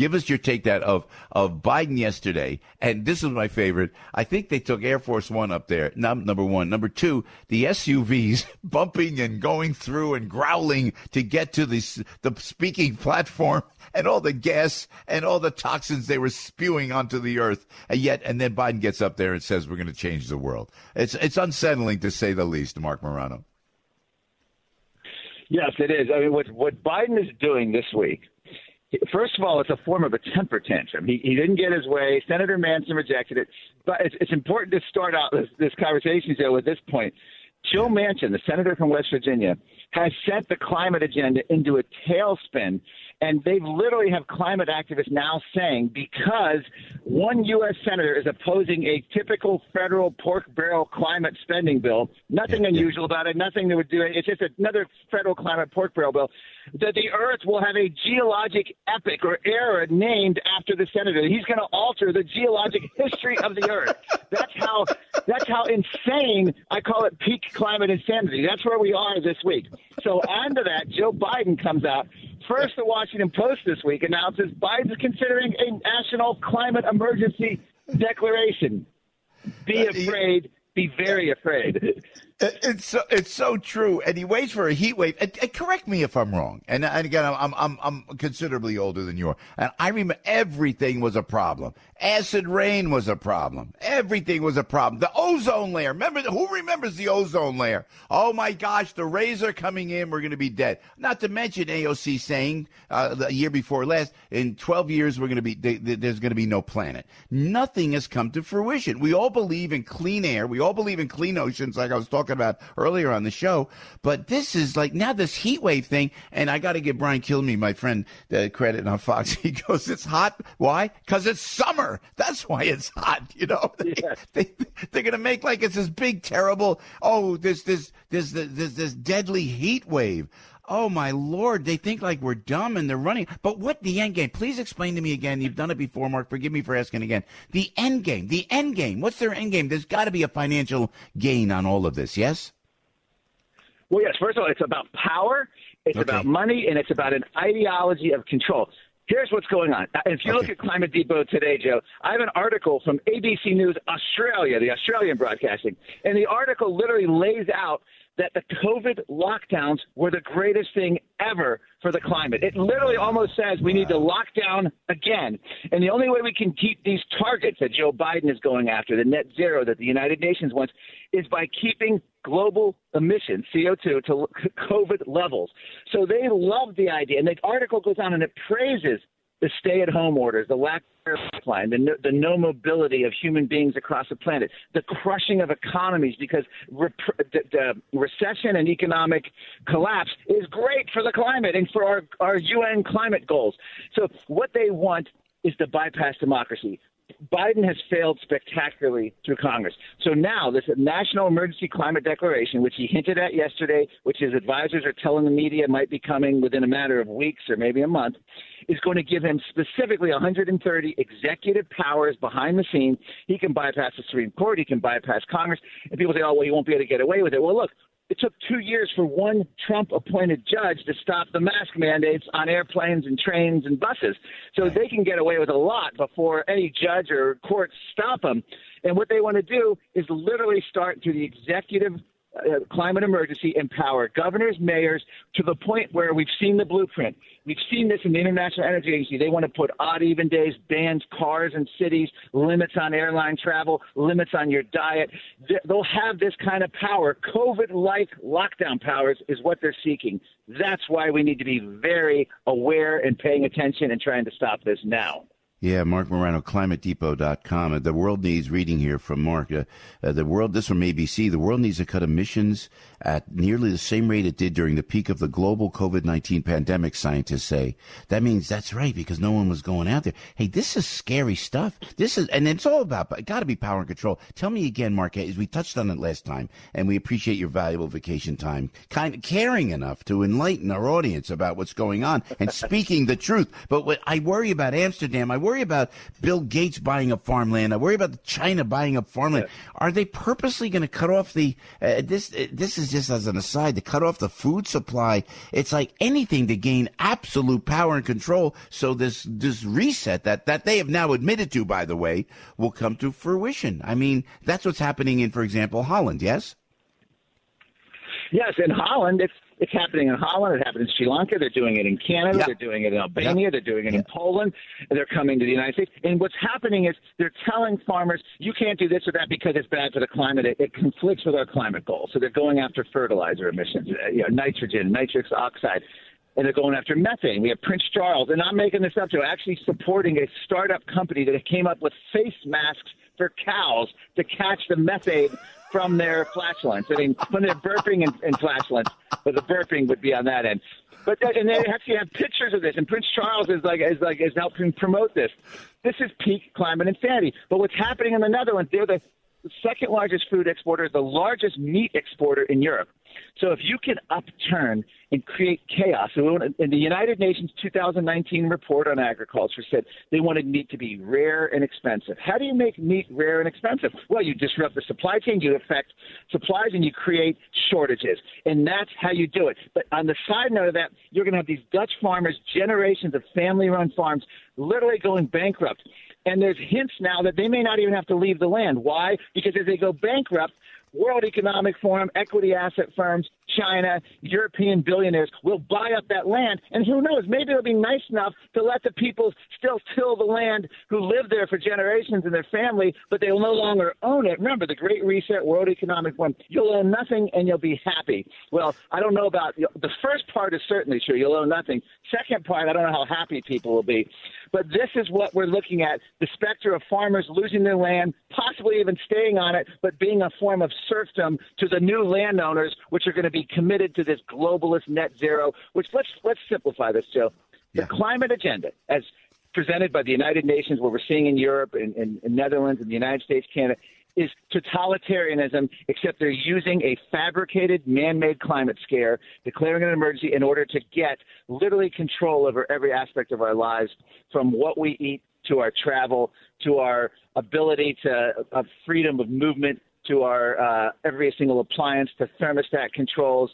Give us your take that of of Biden yesterday, and this is my favorite. I think they took Air Force One up there. number one, number two, the SUVs bumping and going through and growling to get to the the speaking platform, and all the gas and all the toxins they were spewing onto the earth. And yet, and then Biden gets up there and says, "We're going to change the world." It's it's unsettling to say the least, Marc Morano. Yes, it is. I mean, what what Biden is doing this week First of all, it's a form of a temper tantrum. He, he didn't get his way. Senator Manchin rejected it. But it's, it's important to start out this, this conversation, Joe, with this point. Joe Manchin, the senator from West Virginia, has sent the climate agenda into a tailspin and they literally have climate activists now saying because one U.S. senator is opposing a typical federal pork barrel climate spending bill, nothing yeah, unusual yeah. about it, nothing that would do it. It's just another federal climate pork barrel bill. That the Earth will have a geologic epoch or era named after the senator. He's going to alter the geologic history of the Earth. That's how. That's how insane I call it peak climate insanity. That's where we are this week. So onto that, Joe Biden comes out First, the Washington Post this week announces Biden's considering a national climate emergency declaration. Be uh, afraid. Be very afraid. It's so, it's so true, and he waits for a heat wave. And, and correct me if I'm wrong. And, and again, I'm I'm I'm considerably older than you are, and I remember everything was a problem. Acid rain was a problem. Everything was a problem. The ozone layer. Remember who remembers the ozone layer? Oh my gosh, the rays are coming in. We're going to be dead. Not to mention AOC saying uh, the year before last, in 12 years we're going to be they, they, there's going to be no planet. Nothing has come to fruition. We all believe in clean air. We all believe in clean oceans, like I was talking talking about earlier on the show. But this is like now this heat wave thing, and I got to give Brian Kilmeade, my friend, the credit on Fox. He goes, "It's hot. Why? Because it's summer. That's why it's hot. You know, yeah. they, they, are gonna make like it's this big, terrible. Oh, this this this this this deadly heat wave." Oh my lord, they think like we're dumb and they're running. But what the end game? Please explain to me again. You've done it before, Marc. Forgive me for asking again. The end game. The end game. What's their end game? There's got to be a financial gain on all of this. Yes. Well, yes. First of all, it's about power. It's okay. about money, and it's about an ideology of control. Here's what's going on. Uh, if you okay. look at Climate Depot today, Joe, I have an article from ABC News Australia, the Australian broadcasting, and the article literally lays out that the COVID lockdowns were the greatest thing ever for the climate. It literally almost says we need to lock down again. And the only way we can keep these targets that Joe Biden is going after, the net zero that the United Nations wants, is by keeping global emissions, CO2, to COVID levels. So they love the idea. And the article goes on and it praises the stay-at-home orders, the lack of pipeline, the no, the no mobility of human beings across the planet, the crushing of economies because rep- the, the recession and economic collapse is great for the climate and for our, our UN climate goals. So what they want is to bypass democracy. Biden has failed spectacularly through Congress. So now, this National Emergency Climate Declaration, which he hinted at yesterday, which his advisors are telling the media might be coming within a matter of weeks or maybe a month, is going to give him specifically 130 executive powers behind the scenes. He can bypass the Supreme Court, he can bypass Congress. And people say, oh, well, he won't be able to get away with it. Well, look, it took two years for one Trump appointed judge to stop the mask mandates on airplanes and trains and buses. So they can get away with a lot before any judge or court stop them. And what they want to do is literally start through the executive uh, climate emergency empower governors, mayors to the point where we've seen the blueprint. We've seen this in the International Energy Agency. They want to put odd even days, bans cars and cities, limits on airline travel, limits on your diet. They'll have this kind of power. COVID like lockdown powers is what they're seeking. That's why we need to be very aware and paying attention and trying to stop this now. Yeah, Marc Morano, climatedepot.com. The world needs reading here from Marc, Uh, uh, the world, this from ABC, the world needs to cut emissions at nearly the same rate it did during the peak of the global COVID 19 pandemic, scientists say. That means that's right because no one was going out there. Hey, this is scary stuff. This is, and it's all about, it got to be power and control. Tell me again, Marc, as we touched on it last time, and we appreciate your valuable vacation time, kind of caring enough to enlighten our audience about what's going on and speaking the truth. But what I worry about Amsterdam, I worry about Bill Gates buying up farmland, I worry about China buying up farmland. Are they purposely going to cut off the, uh, this, uh, this is just as an aside, to cut off the food supply. It's like anything to gain absolute power and control. So this this reset that that they have now admitted to, by the way, will come to fruition. I mean, that's what's happening in, for example, Holland. Yes. Yes, in Holland, it's it's happening in Holland. It happened in Sri Lanka. They're doing it in Canada. They're doing it in Albania. They're doing it in Poland. They're coming to the United States. And what's happening is they're telling farmers, you can't do this or that because it's bad for the climate. It, it conflicts with our climate goals. So they're going after fertilizer emissions, uh, you know, nitrogen, nitrous oxide and they're going after methane. We have Prince Charles, and I'm making this up, Joe, actually supporting a startup company that came up with face masks for cows to catch the methane from their flatulence. I mean, when they're burping and, and flatulence, but the burping would be on that end. But and they actually have pictures of this, and Prince Charles is like is like is helping promote this. This is peak climate insanity. But what's happening in the Netherlands? They're the second largest food exporter, the largest meat exporter in Europe. So if you can upturn and create chaos, and the United Nations 2019 report on agriculture said they wanted meat to be rare and expensive. How do you make meat rare and expensive? Well, you disrupt the supply chain, you affect supplies, and you create shortages. And that's how you do it. But on the side note of that, you're going to have these Dutch farmers, generations of family run farms, literally going bankrupt. And there's hints now that they may not even have to leave the land. Why? Because as they go bankrupt, World Economic Forum, equity asset firms, China, European billionaires will buy up that land. And who knows, maybe it'll be nice enough to let the people still till the land who lived there for generations and their family, but they will no longer own it. Remember, the Great Reset, World Economic Forum, you'll own nothing and you'll be happy. Well, I don't know about the first part is certainly true. You'll own nothing. Second part, I don't know how happy people will be. But this is what we're looking at the specter of farmers losing their land, possibly even staying on it, but being a form of serfdom to the new landowners, which are going to be committed to this globalist net zero. Which let's let's simplify this, Joe. The yeah. climate agenda, as presented by the United Nations, what we're seeing in Europe and in, in, in Netherlands and the United States, Canada, is totalitarianism, except they're using a fabricated, man made climate scare, declaring an emergency in order to get literally control over every aspect of our lives from what we eat to our travel to our ability to of freedom of movement to our uh, every single appliance, to thermostat controls,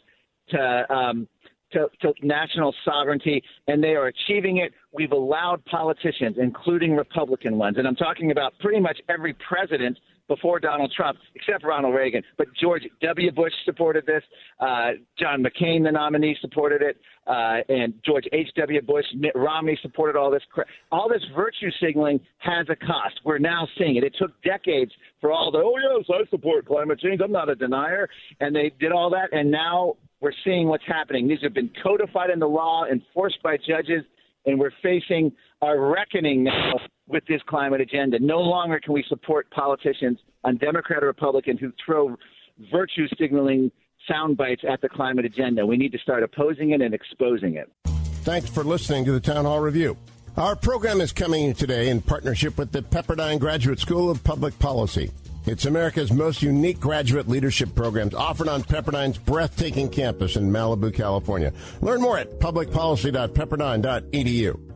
to, um, to, to national sovereignty, and they are achieving it. We've allowed politicians, including Republican ones, and I'm talking about pretty much every president before Donald Trump, except Ronald Reagan. But George W. Bush supported this. Uh, John McCain, the nominee, supported it. Uh, and George H.W. Bush, Mitt Romney supported all this. All this virtue signaling has a cost. We're now seeing it. It took decades for all the, oh, yes, I support climate change. I'm not a denier. And they did all that. And now we're seeing what's happening. These have been codified into law, enforced by judges, and we're facing a reckoning now with this climate agenda. No longer can we support politicians on Democrat or Republican who throw virtue signaling sound bites at the climate agenda. We need to start opposing it and exposing it. Thanks for listening to the Town Hall Review. Our program is coming today in partnership with the Pepperdine Graduate School of Public Policy. It's America's most unique graduate leadership programs offered on Pepperdine's breathtaking campus in Malibu, California. Learn more at publicpolicy.pepperdine.edu.